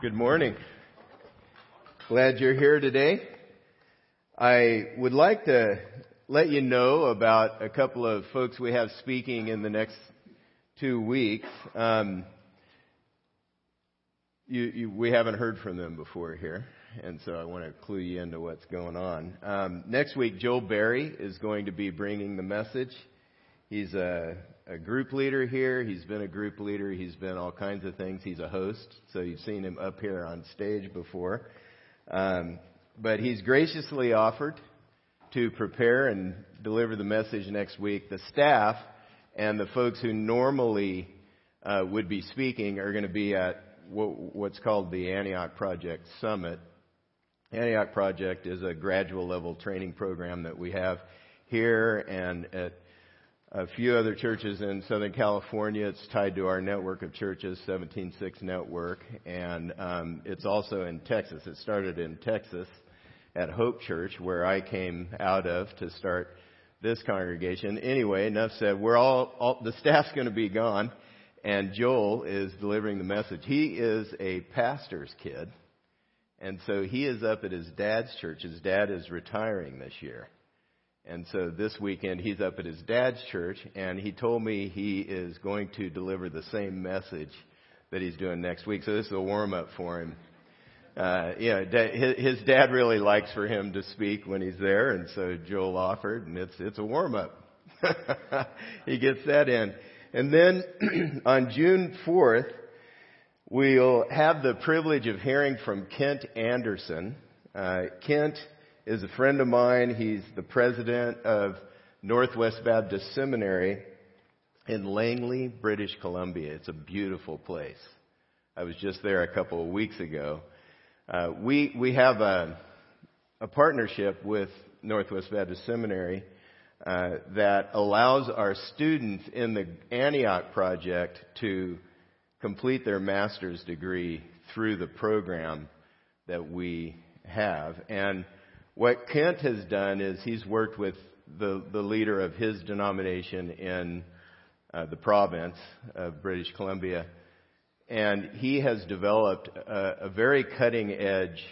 Good morning. Glad you're here today. I would like to let you know about a couple of folks we have speaking in the next two weeks. Um, you, you, we haven't heard from them before here, and so I want to clue you into what's going on. Um, next week, Joel Berry is going to be bringing the message. He's a a group leader here. He's been a group leader. He's been all kinds of things. He's a host, so you've seen him up here on stage before. Um, but he's graciously offered to prepare and deliver the message next week. The staff and the folks who normally uh, would be speaking are going to be at what's called the Antioch Project Summit. Antioch Project is a gradual level training program that we have here and at a few other churches in Southern California. It's tied to our network of churches, 176 Network, and um, it's also in Texas. It started in Texas at Hope Church, where I came out of to start this congregation. Anyway, enough said. We're all, all the staff's going to be gone, and Joel is delivering the message. He is a pastor's kid, and so he is up at his dad's church. His dad is retiring this year. And so this weekend he's up at his dad's church and he told me he is going to deliver the same message that he's doing next week. So this is a warm up for him. Uh, yeah, his dad really likes for him to speak when he's there, and so Joel offered, and it's it's a warm up. he gets that in, and then on June fourth, we'll have the privilege of hearing from Kent Anderson. Uh, Kent is a friend of mine. He's the president of Northwest Baptist Seminary in Langley, British Columbia. It's a beautiful place. I was just there a couple of weeks ago. Uh, we we have a a partnership with Northwest Baptist Seminary uh, that allows our students in the Antioch project to complete their master's degree through the program that we have and what Kent has done is he's worked with the, the leader of his denomination in uh, the province of British Columbia, and he has developed a, a very cutting edge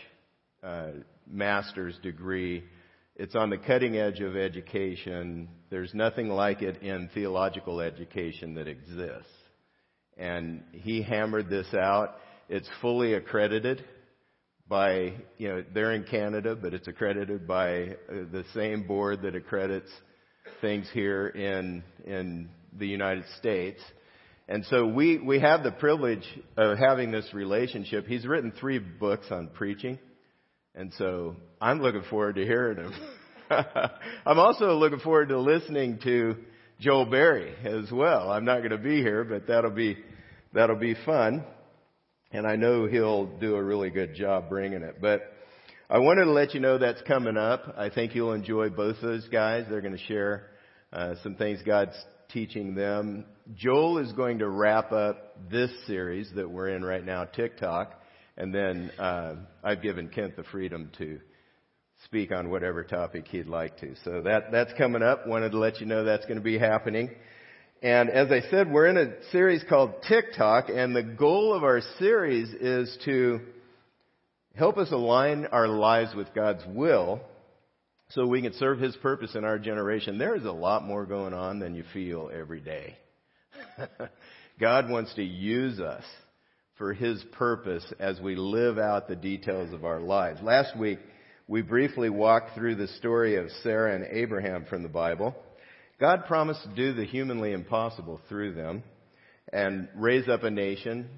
uh, master's degree. It's on the cutting edge of education. There's nothing like it in theological education that exists. And he hammered this out. It's fully accredited by, you know, they're in Canada, but it's accredited by uh, the same board that accredits things here in, in the United States. And so we, we have the privilege of having this relationship. He's written three books on preaching. And so I'm looking forward to hearing him. I'm also looking forward to listening to Joel Berry as well. I'm not going to be here, but that'll be, that'll be fun and I know he'll do a really good job bringing it. But I wanted to let you know that's coming up. I think you'll enjoy both those guys. They're going to share uh, some things God's teaching them. Joel is going to wrap up this series that we're in right now, TikTok, and then uh, I've given Kent the freedom to speak on whatever topic he'd like to. So that that's coming up. Wanted to let you know that's going to be happening. And as I said, we're in a series called TikTok, and the goal of our series is to help us align our lives with God's will so we can serve His purpose in our generation. There is a lot more going on than you feel every day. God wants to use us for His purpose as we live out the details of our lives. Last week, we briefly walked through the story of Sarah and Abraham from the Bible. God promised to do the humanly impossible through them and raise up a nation,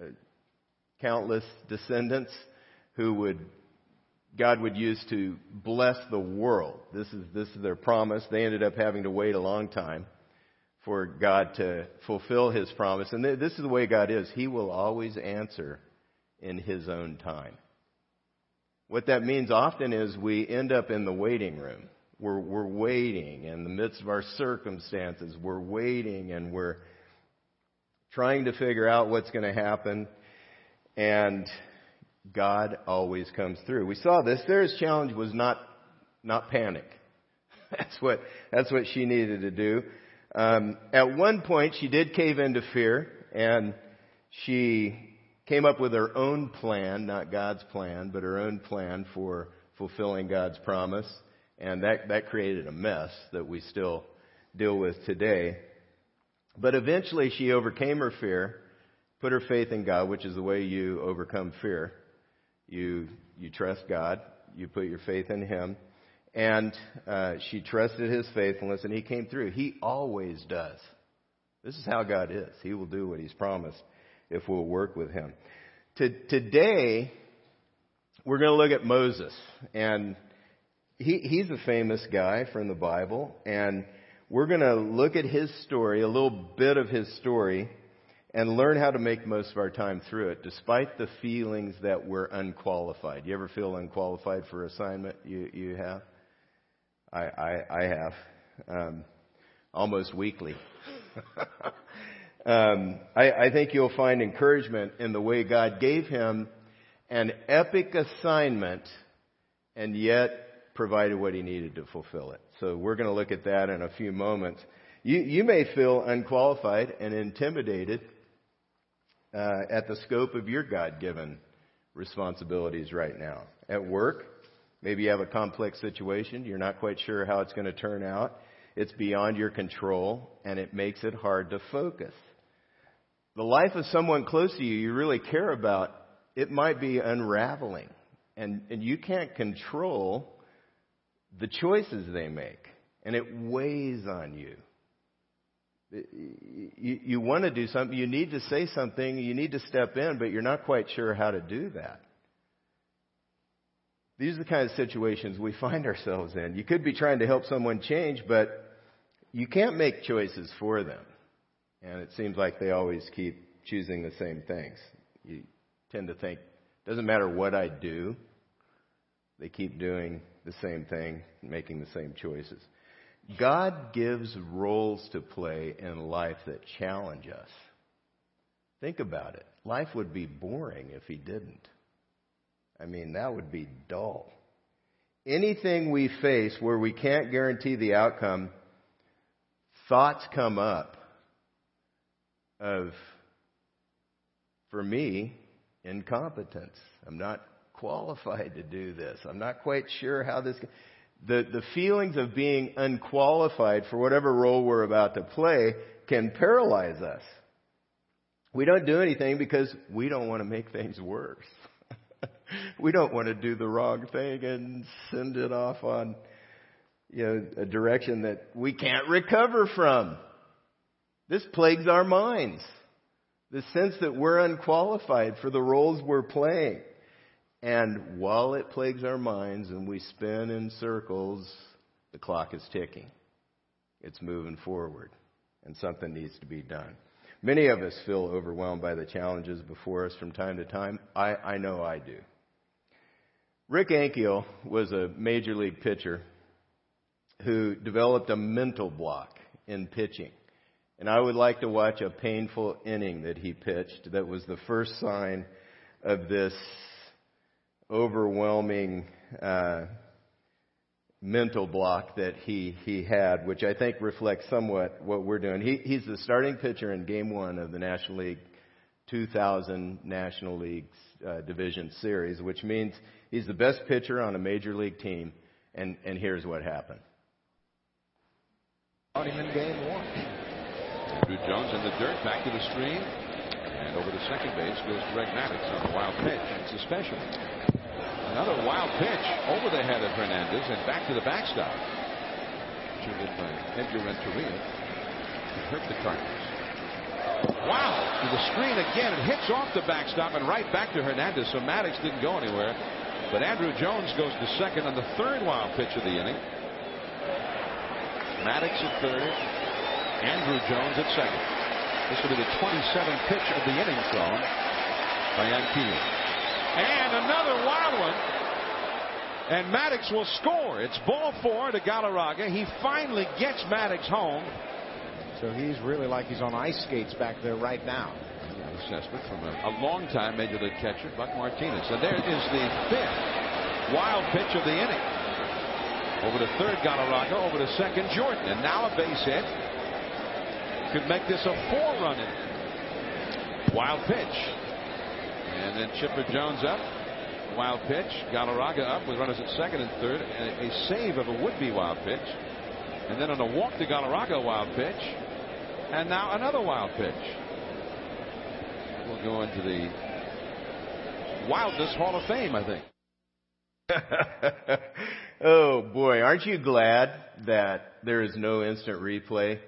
uh, countless descendants who would God would use to bless the world. This is this is their promise. They ended up having to wait a long time for God to fulfill his promise. And this is the way God is. He will always answer in his own time. What that means often is we end up in the waiting room. We're, we're waiting in the midst of our circumstances. We're waiting and we're trying to figure out what's going to happen. And God always comes through. We saw this. Sarah's challenge was not, not panic. That's what, that's what she needed to do. Um, at one point, she did cave into fear and she came up with her own plan, not God's plan, but her own plan for fulfilling God's promise. And that, that created a mess that we still deal with today. But eventually she overcame her fear, put her faith in God, which is the way you overcome fear. You, you trust God, you put your faith in Him, and uh, she trusted His faithfulness, and He came through. He always does. This is how God is. He will do what He's promised if we'll work with Him. To, today, we're going to look at Moses, and he, he's a famous guy from the Bible, and we're going to look at his story, a little bit of his story, and learn how to make most of our time through it, despite the feelings that we're unqualified. You ever feel unqualified for assignment? You you have? I I, I have, um, almost weekly. um, I, I think you'll find encouragement in the way God gave him an epic assignment, and yet provided what he needed to fulfill it. So we're going to look at that in a few moments. You, you may feel unqualified and intimidated uh, at the scope of your God given responsibilities right now. At work, maybe you have a complex situation, you're not quite sure how it's going to turn out, it's beyond your control, and it makes it hard to focus. The life of someone close to you you really care about, it might be unraveling, and, and you can't control the choices they make, and it weighs on you. You, you want to do something, you need to say something, you need to step in, but you're not quite sure how to do that. These are the kind of situations we find ourselves in. You could be trying to help someone change, but you can't make choices for them. And it seems like they always keep choosing the same things. You tend to think, doesn't matter what I do, they keep doing the same thing, making the same choices. God gives roles to play in life that challenge us. Think about it. Life would be boring if He didn't. I mean, that would be dull. Anything we face where we can't guarantee the outcome, thoughts come up of, for me, incompetence. I'm not qualified to do this. I'm not quite sure how this. The, the feelings of being unqualified for whatever role we're about to play can paralyze us. We don't do anything because we don't want to make things worse. we don't want to do the wrong thing and send it off on you know, a direction that we can't recover from. This plagues our minds. The sense that we're unqualified for the roles we're playing. And while it plagues our minds and we spin in circles, the clock is ticking. It's moving forward, and something needs to be done. Many of us feel overwhelmed by the challenges before us from time to time. I, I know I do. Rick Ankiel was a major league pitcher who developed a mental block in pitching. And I would like to watch a painful inning that he pitched that was the first sign of this overwhelming uh, mental block that he he had, which I think reflects somewhat what we're doing. He, he's the starting pitcher in Game One of the National League 2000 National League uh, Division Series, which means he's the best pitcher on a major league team. And and here's what happened. in Game One. Andruw Jones in the dirt, back to the screen. and over to second base goes Greg Maddux on a wild pitch. It's a special. Another wild pitch over the head of Hernandez and back to the backstop. Triggered by Edgar Renteria. It hurt the Cardinals. Wow! To the screen again. It hits off the backstop and right back to Hernandez. So Maddux didn't go anywhere. But Andruw Jones goes to second on the third wild pitch of the inning. Maddux at third. Andruw Jones at second. This will be the 27th pitch of the inning thrown by Ankiel. And another wild one. And Maddux will score. It's ball four to Galarraga. He finally gets Maddux home. So he's really like he's on ice skates back there right now. Assessment from a, a longtime Major League catcher, Buck Martinez. And there is the fifth wild pitch of the inning. Over to third, Galarraga. Over to second, Jordan. And now a base hit. Could make this a four-run inning. Wild pitch. And then Chipper Jones up. Wild pitch. Galarraga up with runners at second and third. And a save of a would be wild pitch. And then on a walk to Galarraga, wild pitch. And now another wild pitch. We'll go into the Wildness Hall of Fame, I think. oh boy, aren't you glad that there is no instant replay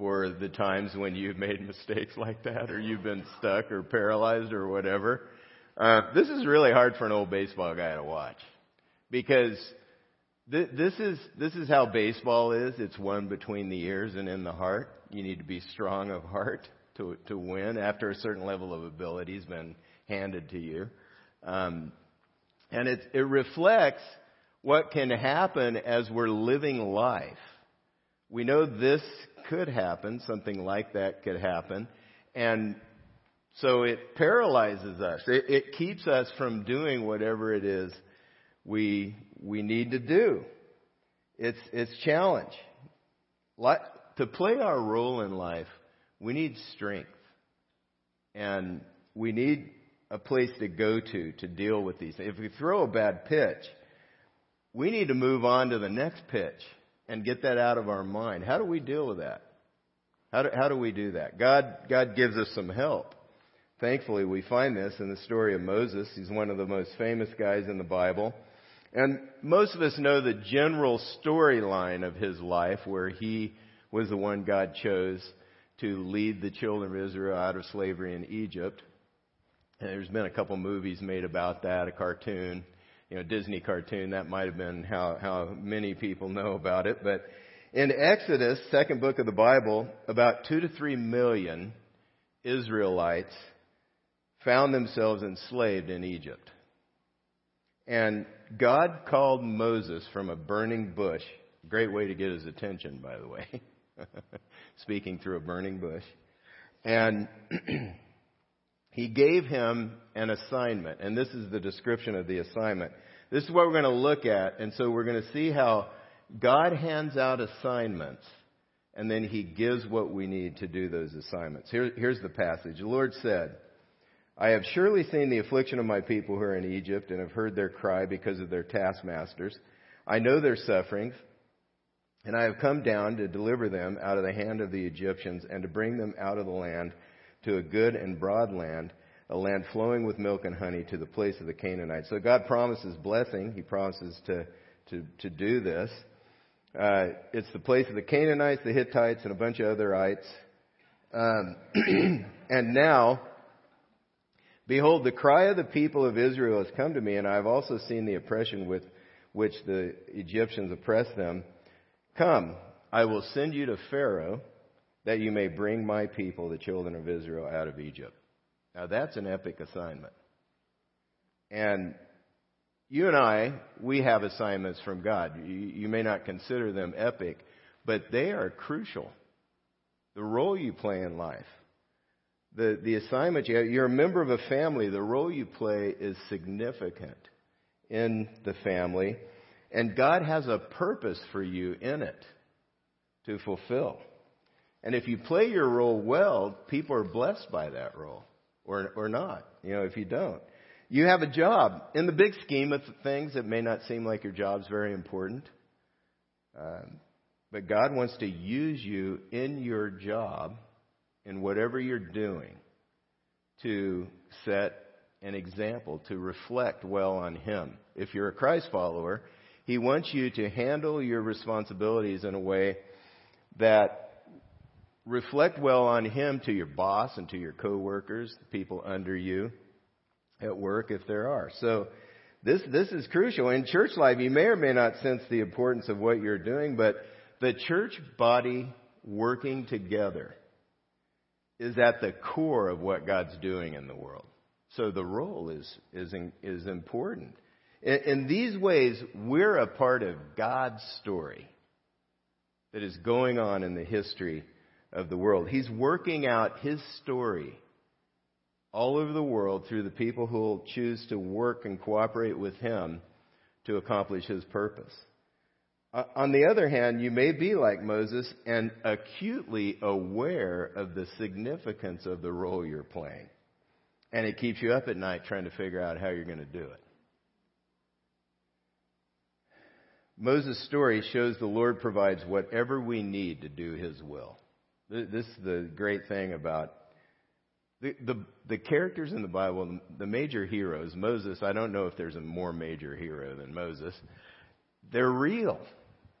for the times when you've made mistakes like that or you've been stuck or paralyzed or whatever? Uh, this is really hard for an old baseball guy to watch because th- this is this is how baseball is. It's won between the ears and in the heart. You need to be strong of heart to to win after a certain level of ability has been handed to you. Um, and it, it reflects what can happen as we're living life. We know this could happen, something like that could happen, and so it paralyzes us. It, it keeps us from doing whatever it is we we need to do. It's it's challenge. Like, to play our role in life, we need strength, and we need a place to go to to deal with these. If we throw a bad pitch, we need to move on to the next pitch and get that out of our mind. How do we deal with that? How do, how do we do that? God, God gives us some help. Thankfully, we find this in the story of Moses. He's one of the most famous guys in the Bible. And most of us know the general storyline of his life where he was the one God chose to lead the children of Israel out of slavery in Egypt. And there's been a couple movies made about that, a cartoon, you know, Disney cartoon. That might have been how, how many people know about it. But in Exodus, second book of the Bible, about two to three million Israelites found themselves enslaved in Egypt. And God called Moses from a burning bush. Great way to get his attention, by the way. Speaking through a burning bush. And he gave him an assignment, and this is the description of the assignment. This is what we're going to look at, and so we're going to see how God hands out assignments, and then he gives what we need to do those assignments. Here, here's the passage. The Lord said, I have surely seen the affliction of my people who are in Egypt, and have heard their cry because of their taskmasters. I know their sufferings, and I have come down to deliver them out of the hand of the Egyptians, and to bring them out of the land to a good and broad land, a land flowing with milk and honey to the place of the Canaanites. So God promises blessing. He promises to, to, to do this. Uh, it's the place of the Canaanites, the Hittites, and a bunch of other ites. Um, and now, behold, the cry of the people of Israel has come to me, and I have also seen the oppression with which the Egyptians oppress them. Come, I will send you to Pharaoh that you may bring my people, the children of Israel, out of Egypt. Now that's an epic assignment. And you and I, we have assignments from God. You, you, may not consider them epic, but they are crucial. The role you play in life, the, the assignment you have, you're a member of a family, the role you play is significant in the family, and God has a purpose for you in it to fulfill. And if you play your role well, people are blessed by that role, or, or not, you know, if you don't. You have a job. In the big scheme of things, it may not seem like your job's very important. Um, but God wants to use you in your job, in whatever you're doing, to set an example, to reflect well on Him. If you're a Christ follower, He wants you to handle your responsibilities in a way that reflect well on him to your boss and to your coworkers, the people under you at work if there are. So this this is crucial. In church life, you may or may not sense the importance of what you're doing, but the church body working together is at the core of what God's doing in the world. So the role is is is important. In, in these ways, we're a part of God's story that is going on in the history of the world. He's working out his story all over the world through the people who will choose to work and cooperate with him to accomplish his purpose. Uh, on the other hand, you may be like Moses and acutely aware of the significance of the role you're playing. And it keeps you up at night trying to figure out how you're going to do it. Moses' story shows the Lord provides whatever we need to do His will. This is the great thing about the, the, the characters in the Bible, the major heroes, Moses, I don't know if there's a more major hero than Moses. They're real.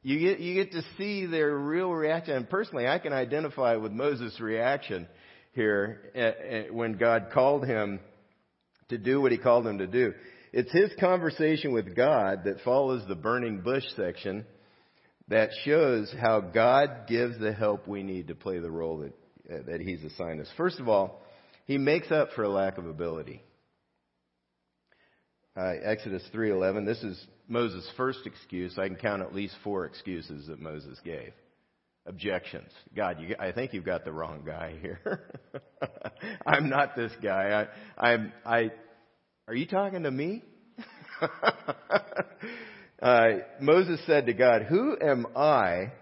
You get, you get to see their real reaction. And personally, I can identify with Moses' reaction here eh, eh, when God called him to do what he called him to do. It's his conversation with God that follows the burning bush section that shows how God gives the help we need to play the role that, uh, that he's assigned us. First of all, he makes up for a lack of ability. Uh, Exodus 3:11. This is Moses' first excuse. I can count at least four excuses that Moses gave. Objections. God, you, I think you've got the wrong guy here. I'm not this guy. I, I'm, I, are you talking to me? uh, Moses said to God, Who am I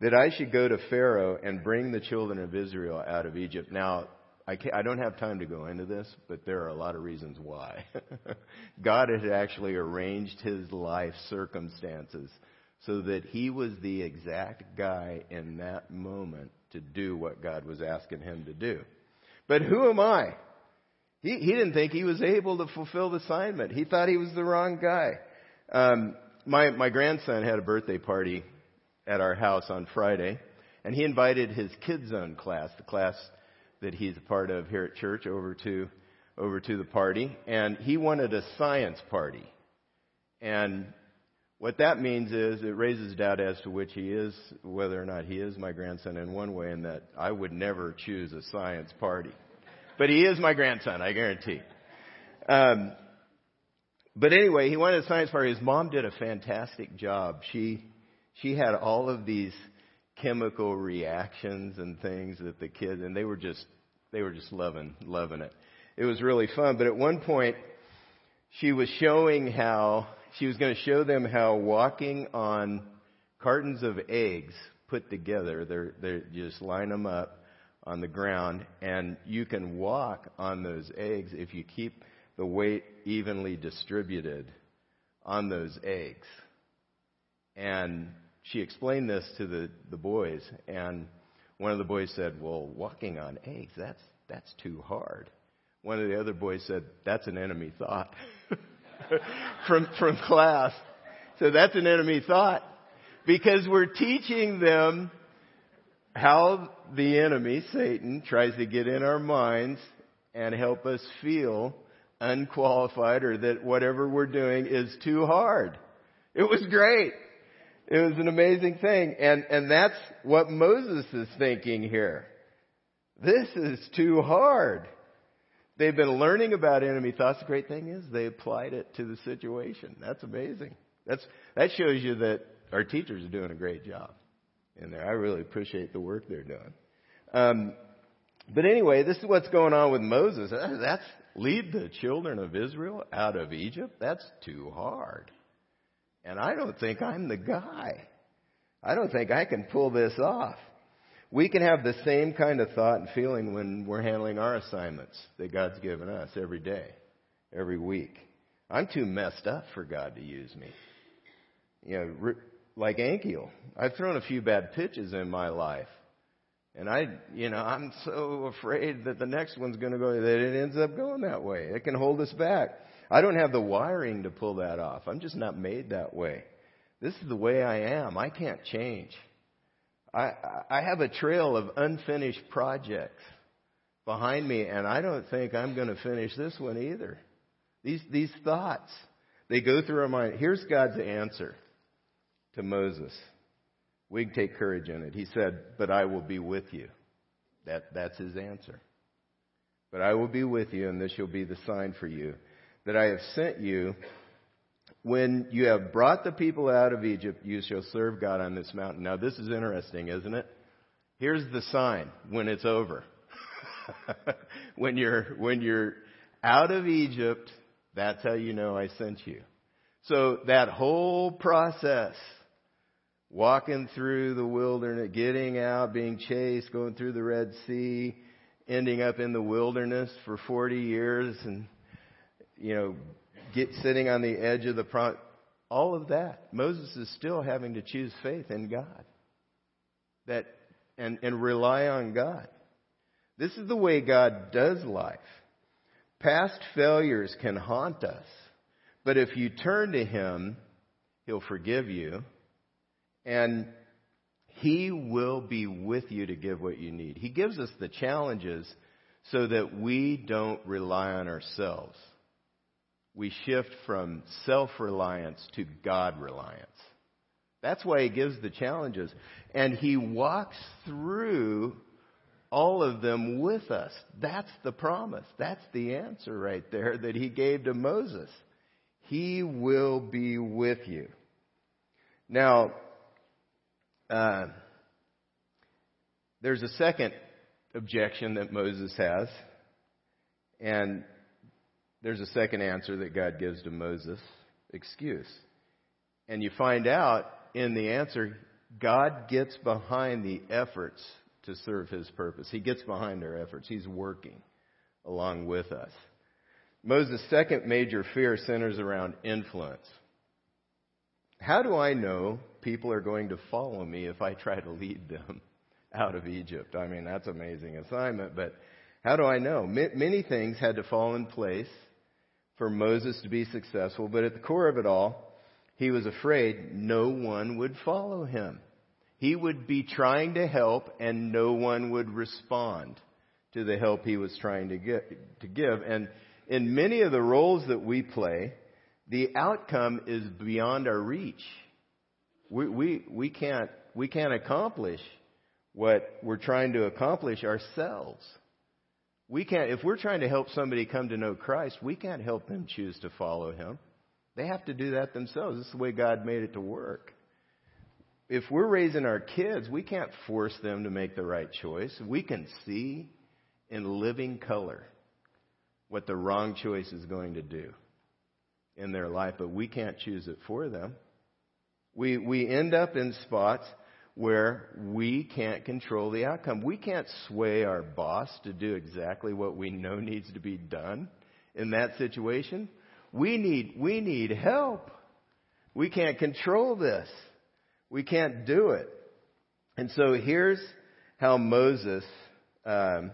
that I should go to Pharaoh and bring the children of Israel out of Egypt? Now, I, I don't have time to go into this, but there are a lot of reasons why. God had actually arranged his life circumstances so that he was the exact guy in that moment to do what God was asking him to do. But who am I? He, he didn't think he was able to fulfill the assignment. He thought he was the wrong guy. Um, my, my grandson had a birthday party at our house on Friday, and he invited his Kids Zone class, the class that he's a part of here at church, over to over to the party, and he wanted a science party. And what that means is it raises doubt as to which he is, whether or not he is my grandson in one way, and that I would never choose a science party. But he is my grandson, I guarantee. Um, but anyway, he wanted a science party. His mom did a fantastic job. She she had all of these chemical reactions and things that the kids and they were just they were just loving loving it. It was really fun. But at one point, she was showing how she was going to show them how walking on cartons of eggs put together, they're they just line them up on the ground, and you can walk on those eggs if you keep the weight evenly distributed on those eggs. And she explained this to the, the boys, and one of the boys said, Well, walking on eggs, that's, that's too hard. One of the other boys said, That's an enemy thought from, from class. So that's an enemy thought because we're teaching them how the enemy, Satan, tries to get in our minds and help us feel unqualified or that whatever we're doing is too hard. It was great. It was an amazing thing. And, and that's what Moses is thinking here. This is too hard. They've been learning about enemy thoughts. The great thing is they applied it to the situation. That's amazing. That's, that shows you that our teachers are doing a great job in there. I really appreciate the work they're doing. Um, but anyway, this is what's going on with Moses. That's lead the children of Israel out of Egypt. That's too hard. And I don't think I'm the guy. I don't think I can pull this off. We can have the same kind of thought and feeling when we're handling our assignments that God's given us every day, every week. I'm too messed up for God to use me. You know, like Ankiel. I've thrown a few bad pitches in my life. And I, you know, I'm so afraid that the next one's going to go, that it ends up going that way. It can hold us back. I don't have the wiring to pull that off. I'm just not made that way. This is the way I am. I can't change. I, I have a trail of unfinished projects behind me, and I don't think I'm going to finish this one either. These, these thoughts, they go through our mind. Here's God's answer to Moses. We can take courage in it. He said, But I will be with you. That, that's his answer. But I will be with you, and this shall be the sign for you that I have sent you. When you have brought the people out of Egypt, you shall serve God on this mountain. Now, this is interesting, isn't it? Here's the sign when it's over. when you're when you're out of Egypt, that's how you know I sent you. So that whole process, walking through the wilderness, getting out, being chased, going through the Red Sea, ending up in the wilderness for 40 years and, you know, get sitting on the edge of the prom. All of that. Moses is still having to choose faith in God. That, and, and rely on God. This is the way God does life. Past failures can haunt us, but if you turn to Him, He'll forgive you, and He will be with you to give what you need. He gives us the challenges so that we don't rely on ourselves. We shift from self reliance to God reliance. That's why He gives the challenges. And He walks through all of them with us. That's the promise. That's the answer right there that he gave to Moses. He will be with you. Now, uh, there's a second objection that Moses has, and there's a second answer that God gives to Moses excuse. And you find out in the answer, God gets behind the efforts to serve his purpose. He gets behind our efforts. He's working along with us. Moses' second major fear centers around influence. How do I know people are going to follow me if I try to lead them out of Egypt? I mean, that's an amazing assignment, but how do I know? Many things had to fall in place for Moses to be successful, but at the core of it all, he was afraid no one would follow him. He would be trying to help and no one would respond to the help he was trying to, get, to give. And in many of the roles that we play, the outcome is beyond our reach. We, we, we, can't, we can't accomplish what we're trying to accomplish ourselves. We can't, if we're trying to help somebody come to know Christ, we can't help them choose to follow Him. They have to do that themselves. This is the way God made it to work if we're raising our kids, we can't force them to make the right choice. We can see in living color what the wrong choice is going to do in their life, but we can't choose it for them. We, we end up in spots where we can't control the outcome. We can't sway our boss to do exactly what we know needs to be done in that situation. We need, we need help. We can't control this. We can't do it. And so here's how Moses um,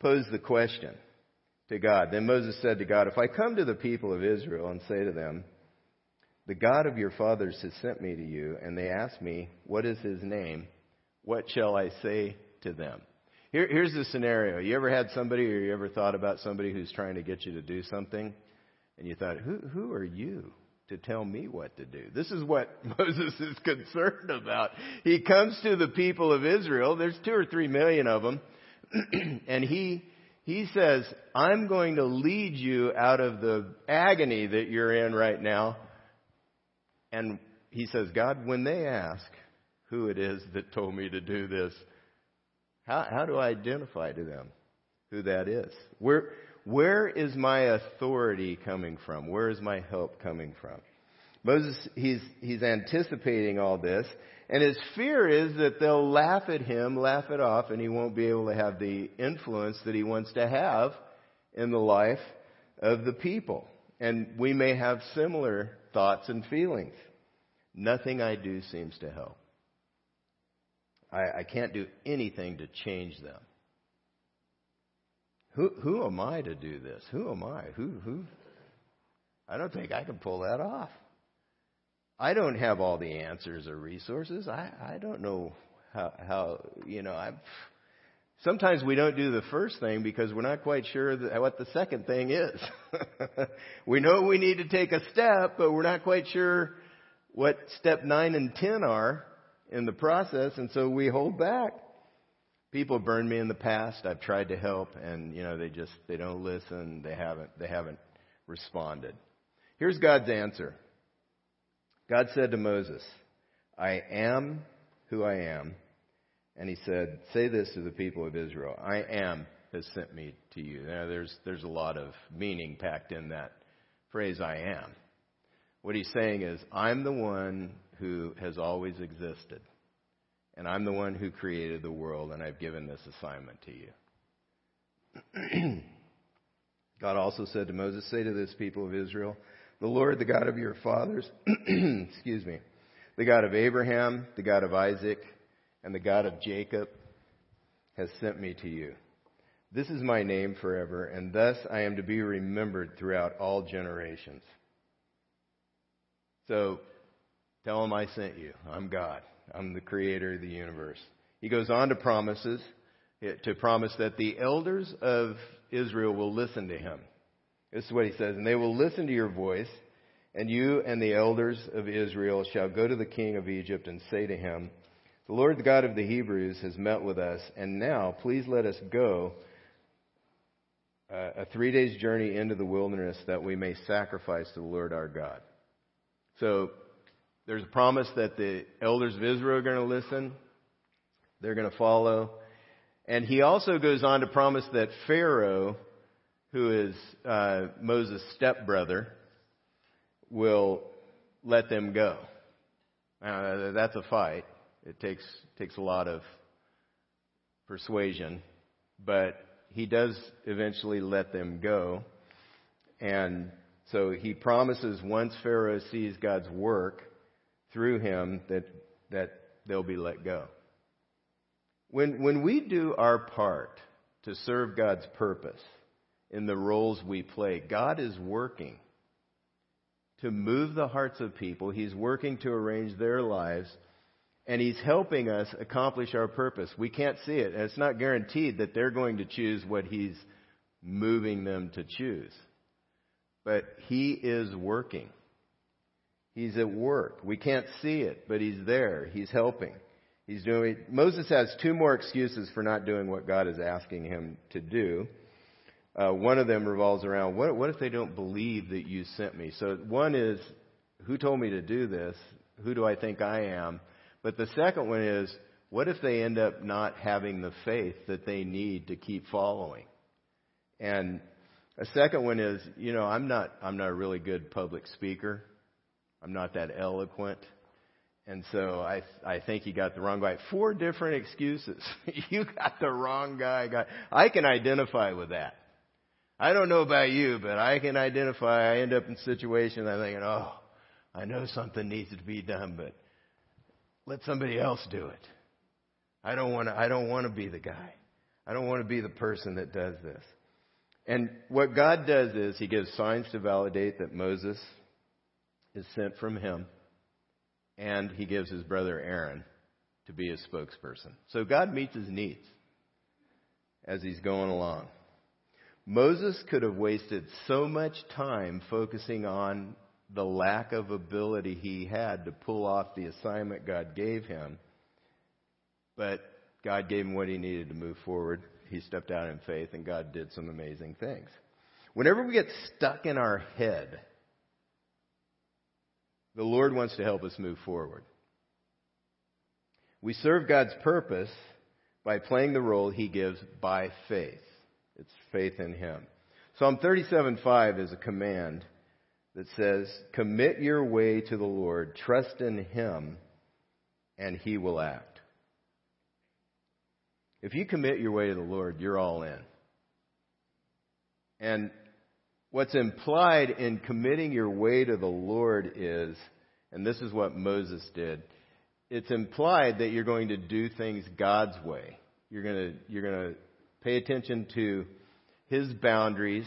posed the question to God. Then Moses said to God, If I come to the people of Israel and say to them, The God of your fathers has sent me to you, and they ask me, What is his name? What shall I say to them? Here, here's the scenario. You ever had somebody or you ever thought about somebody who's trying to get you to do something? And you thought, Who, who are you? to tell me what to do. This is what Moses is concerned about. He comes to the people of Israel. There's two or three million of them. and he, he says, I'm going to lead you out of the agony that you're in right now. And he says, God, when they ask who it is that told me to do this, how, how do I identify to them who that is? Where, where is my authority coming from? Where is my help coming from? Moses, he's, he's anticipating all this, and his fear is that they'll laugh at him, laugh it off, and he won't be able to have the influence that he wants to have in the life of the people. And we may have similar thoughts and feelings. Nothing I do seems to help. I, I can't do anything to change them. Who, who am I to do this? Who am I? Who, who? I don't think I can pull that off. I don't have all the answers or resources. I, I don't know how, how, you know, i sometimes we don't do the first thing because we're not quite sure that, what the second thing is. we know we need to take a step, but we're not quite sure what step nine and ten are in the process, and so we hold back people burned me in the past. I've tried to help, and you know they just they don't listen. They haven't they haven't responded. Here's God's answer. God said to Moses, "I am who I am," and He said, "Say this to the people of Israel: I am has sent me to you." Now, there's there's a lot of meaning packed in that phrase, "I am." What He's saying is, I'm the one who has always existed. And I'm the one who created the world, and I've given this assignment to you. God also said to Moses, Say to this people of Israel, The Lord, the God of your fathers, excuse me, the God of Abraham, the God of Isaac, and the God of Jacob has sent me to you. This is my name forever, and thus I am to be remembered throughout all generations. So tell him I sent you. I'm God. I'm the creator of the universe. He goes on to promises eh, to promise that the elders of Israel will listen to him. This is what he says, and they will listen to your voice, and you and the elders of Israel shall go to the king of Egypt and say to him, The Lord God of the Hebrews has met with us, and now please let us go uh, a three days journey into the wilderness that we may sacrifice to the Lord our God. So there's a promise that the elders of Israel are going to listen. They're going to follow. And he also goes on to promise that Pharaoh, who is uh, Moses' stepbrother, will let them go. Uh, that's a fight. It takes takes a lot of persuasion, but he does eventually let them go. And so he promises once Pharaoh sees God's work through him that that they'll be let go. When, when we do our part to serve God's purpose in the roles we play, God is working to move the hearts of people. He's working to arrange their lives, and He's helping us accomplish our purpose. We can't see it, and it's not guaranteed that they're going to choose what He's moving them to choose. But He is working. He's at work. We can't see it, but He's there. He's helping. He's doing, It. Moses has two more excuses for not doing what God is asking him to do. Uh, one of them revolves around what, what if they don't believe that you sent me? So one is, who told me to do this? Who do I think I am? But the second one is, what if they end up not having the faith that they need to keep following? And a second one is, you know, I'm not, I'm not a really good public speaker. I'm not that eloquent. And so I, I think you got the wrong guy. Four different excuses. you got the wrong guy. I can identify with that. I don't know about you, but I can identify. I end up in situations I'm thinking, oh, I know something needs to be done, but let somebody else do it. I don't want to, I don't want to be the guy. I don't want to be the person that does this. And what God does is He gives signs to validate that Moses is sent from Him and he gives his brother Aaron to be his spokesperson. So God meets his needs as he's going along. Moses could have wasted so much time focusing on the lack of ability he had to pull off the assignment God gave him, but God gave him what he needed to move forward. He stepped out in faith, and God did some amazing things. Whenever we get stuck in our head, the Lord wants to help us move forward. We serve God's purpose by playing the role He gives by faith. It's faith in Him. Psalm 37:5 is a command that says, "Commit your way to the Lord, trust in Him, and He will act." If you commit your way to the Lord, you're all in. And What's implied in committing your way to the Lord is, and this is what Moses did, it's implied that you're going to do things God's way. You're going to, you're going to pay attention to His boundaries,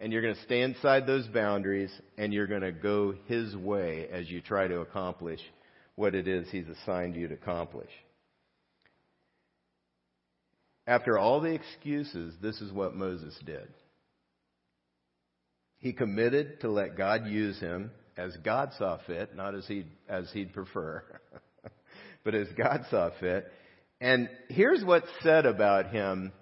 and you're going to stay inside those boundaries, and you're going to go His way as you try to accomplish what it is He's assigned you to accomplish. After all the excuses, this is what Moses did. He committed to let God use him as God saw fit, not as he'd, as he'd prefer, but as God saw fit. And here's what's said about him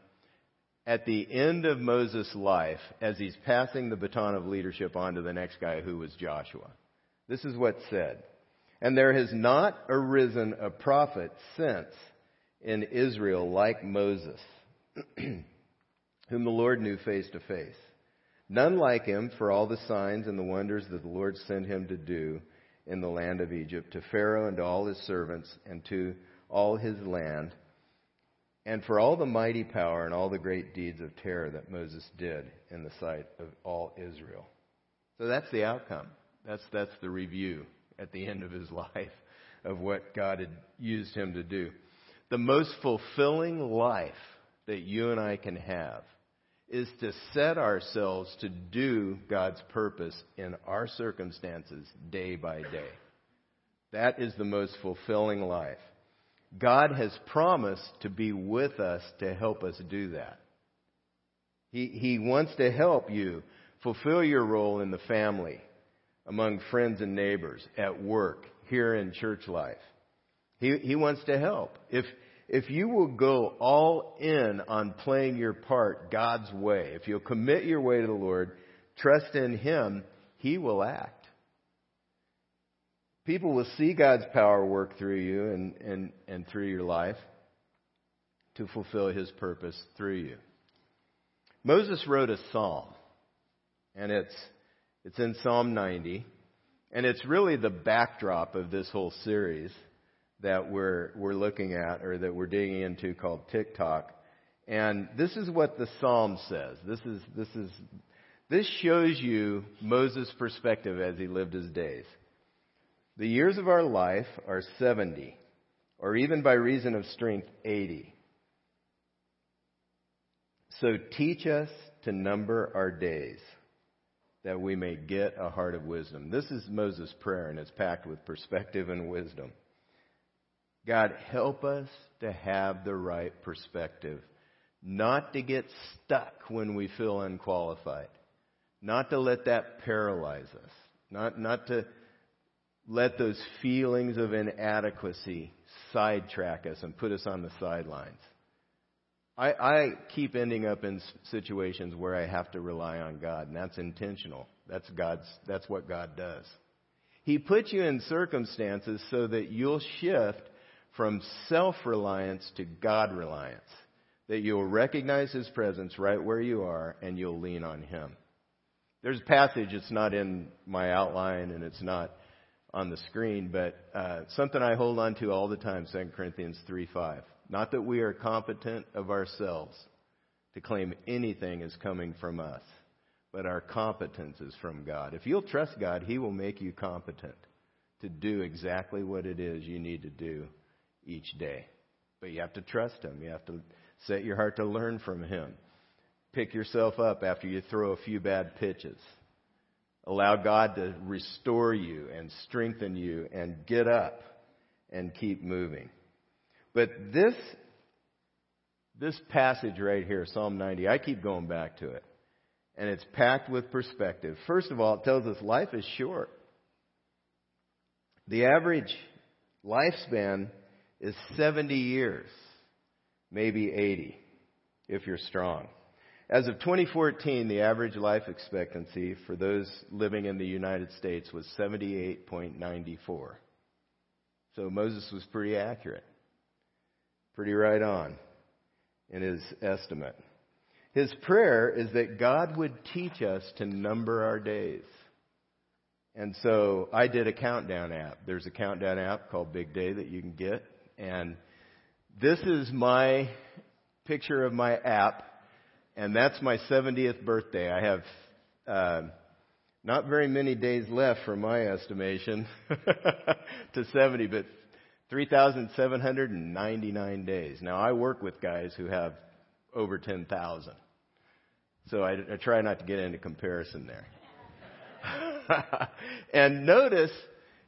at the end of Moses' life as he's passing the baton of leadership on to the next guy who was Joshua. This is what's said. And there has not arisen a prophet since in Israel like Moses, whom the Lord knew face to face. None like him for all the signs and the wonders that the Lord sent him to do in the land of Egypt, to Pharaoh and to all his servants and to all his land. And for all the mighty power and all the great deeds of terror that Moses did in the sight of all Israel. So that's the outcome. That's, that's the review at the end of his life of what God had used him to do. The most fulfilling life that you and I can have is to set ourselves to do God's purpose in our circumstances day by day. That is the most fulfilling life. God has promised to be with us to help us do that. He, he wants to help you fulfill your role in the family, among friends and neighbors, at work, here in church life. He, he wants to help. If, if you will go all in on playing your part God's way, if you'll commit your way to the Lord, trust in Him, He will act people will see God's power work through you and, and, and through your life to fulfill his purpose through you. Moses wrote a psalm, and it's, it's in Psalm 90, and it's really the backdrop of this whole series that we're, we're looking at or that we're digging into called TikTok. And this is what the psalm says. This is, this is, this shows you Moses' perspective as he lived his days. The years of our life are 70, or even by reason of strength, 80. So teach us to number our days that we may get a heart of wisdom. This is Moses' prayer, and it's packed with perspective and wisdom. God, help us to have the right perspective, not to get stuck when we feel unqualified, not to let that paralyze us, not, not to let those feelings of inadequacy sidetrack us and put us on the sidelines. I, I keep ending up in situations where I have to rely on God, and that's intentional. That's God's. That's what God does. He puts you in circumstances so that you'll shift from self-reliance to God reliance. That you'll recognize His presence right where you are, and you'll lean on Him. There's a passage. It's not in my outline, and it's not on the screen, but uh, something I hold on to all the time, 2 Corinthians 3 5. Not that we are competent of ourselves to claim anything is coming from us, but our competence is from God. If you'll trust God, He will make you competent to do exactly what it is you need to do each day. But you have to trust Him. You have to set your heart to learn from Him. Pick yourself up after you throw a few bad pitches. Allow God to restore you and strengthen you and get up and keep moving. But this, this passage right here, Psalm 90, I keep going back to it. And it's packed with perspective. First of all, it tells us life is short. The average lifespan is 70 years, maybe 80, if you're strong. As of 2014, the average life expectancy for those living in the United States was 78.94. So Moses was pretty accurate, pretty right on in his estimate. His prayer is that God would teach us to number our days. And so I did a countdown app. There's a countdown app called Big Day that you can get. And this is my picture of my app and that's my 70th birthday. I have uh, not very many days left from my estimation to 70, but 3,799 days. Now, I work with guys who have over 10,000. So I, I try not to get into comparison there. and notice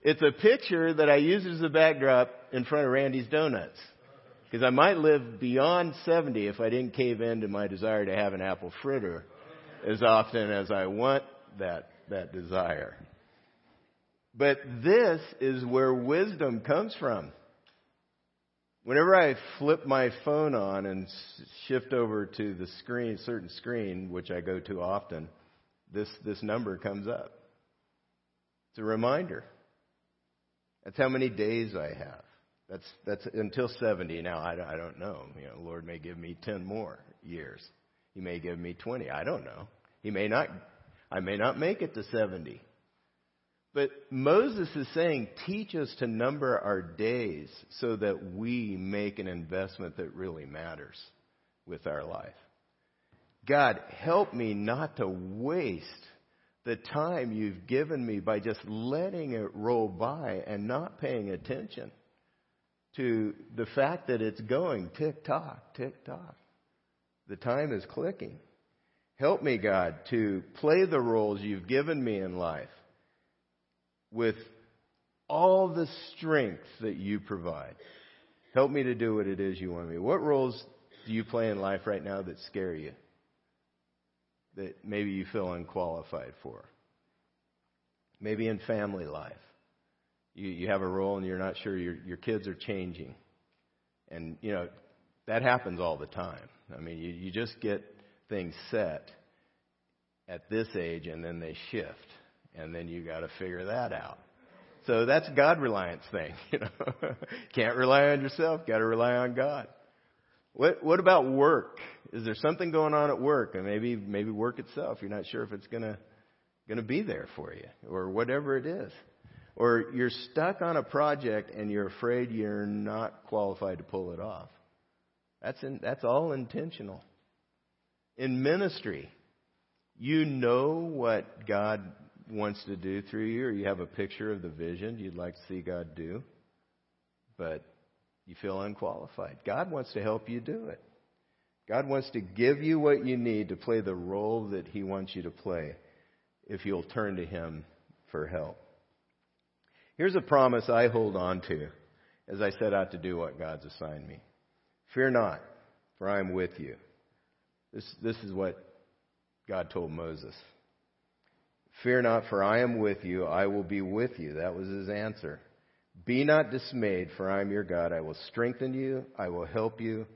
it's a picture that I use as a backdrop in front of Randy's Donuts. Because I might live beyond 70 if I didn't cave in to my desire to have an apple fritter as often as I want that, that desire. But this is where wisdom comes from. Whenever I flip my phone on and shift over to the screen, certain screen, which I go to often, this, this number comes up. It's a reminder. That's how many days I have. That's that's until 70. Now I, I don't know. You know, Lord may give me 10 more years. He may give me 20. I don't know. He may not. I may not make it to 70. But Moses is saying, teach us to number our days so that we make an investment that really matters with our life. God, help me not to waste the time you've given me by just letting it roll by and not paying attention to the fact that it's going tick tock, tick tock. The time is clicking. Help me, God, to play the roles you've given me in life with all the strength that you provide. Help me to do what it is you want me. What roles do you play in life right now that scare you? That maybe you feel unqualified for? Maybe in family life. You, you have a role and you're not sure your, your kids are changing. And, you know, that happens all the time. I mean, you, you just get things set at this age and then they shift. And then you got to figure that out. So that's God reliance thing, you know. Can't rely on yourself, got to rely on God. What what about work? Is there something going on at work? And maybe maybe work itself, you're not sure if it's going to going to be there for you or whatever it is. Or you're stuck on a project and you're afraid you're not qualified to pull it off. That's in, that's all intentional. In ministry, you know what God wants to do through you, or you have a picture of the vision you'd like to see God do, but you feel unqualified. God wants to help you do it. God wants to give you what you need to play the role that He wants you to play if you'll turn to Him for help. Here's a promise I hold on to as I set out to do what God's assigned me. Fear not, for I am with you. This, this is what God told Moses. Fear not, for I am with you. I will be with you. That was his answer. Be not dismayed, for I am your God. I will strengthen you. I will help you.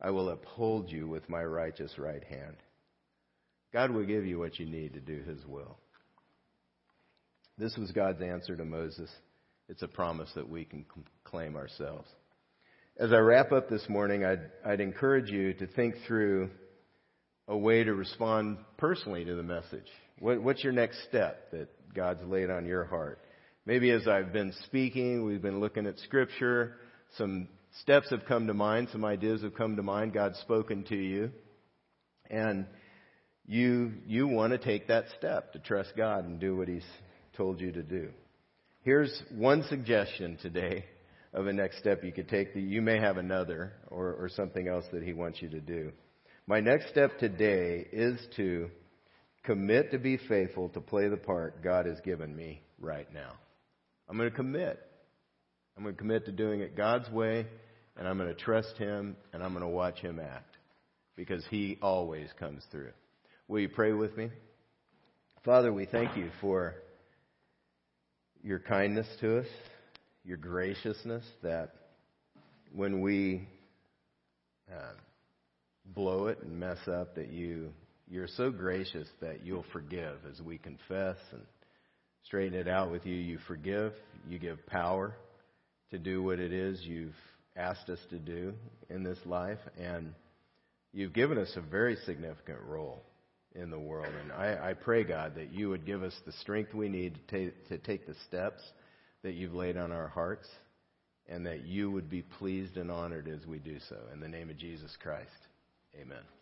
I will uphold you with my righteous right hand. God will give you what you need to do his will. This was God's answer to Moses. It's a promise that we can claim ourselves. As I wrap up this morning, I'd, I'd encourage you to think through a way to respond personally to the message. What, what's your next step that God's laid on your heart? Maybe as I've been speaking, we've been looking at Scripture, some steps have come to mind, some ideas have come to mind, God's spoken to you, and you, you want to take that step to trust God and do what He's told you to do. Here's one suggestion today of a next step you could take. that You may have another or, or something else that He wants you to do. My next step today is to commit to be faithful to play the part God has given me right now. I'm going to commit. I'm going to commit to doing it God's way, and I'm going to trust Him, and I'm going to watch Him act because He always comes through. Will you pray with me? Father, we thank you for your kindness to us, your graciousness, that when we uh, blow it and mess up, that you you're so gracious that you'll forgive as we confess and straighten it out with you. You forgive, you give power to do what it is you've asked us to do in this life, and you've given us a very significant role in the world. And I, I pray, God, that you would give us the strength we need to take, to take the steps that you've laid on our hearts, and that you would be pleased and honored as we do so. In the name of Jesus Christ, amen.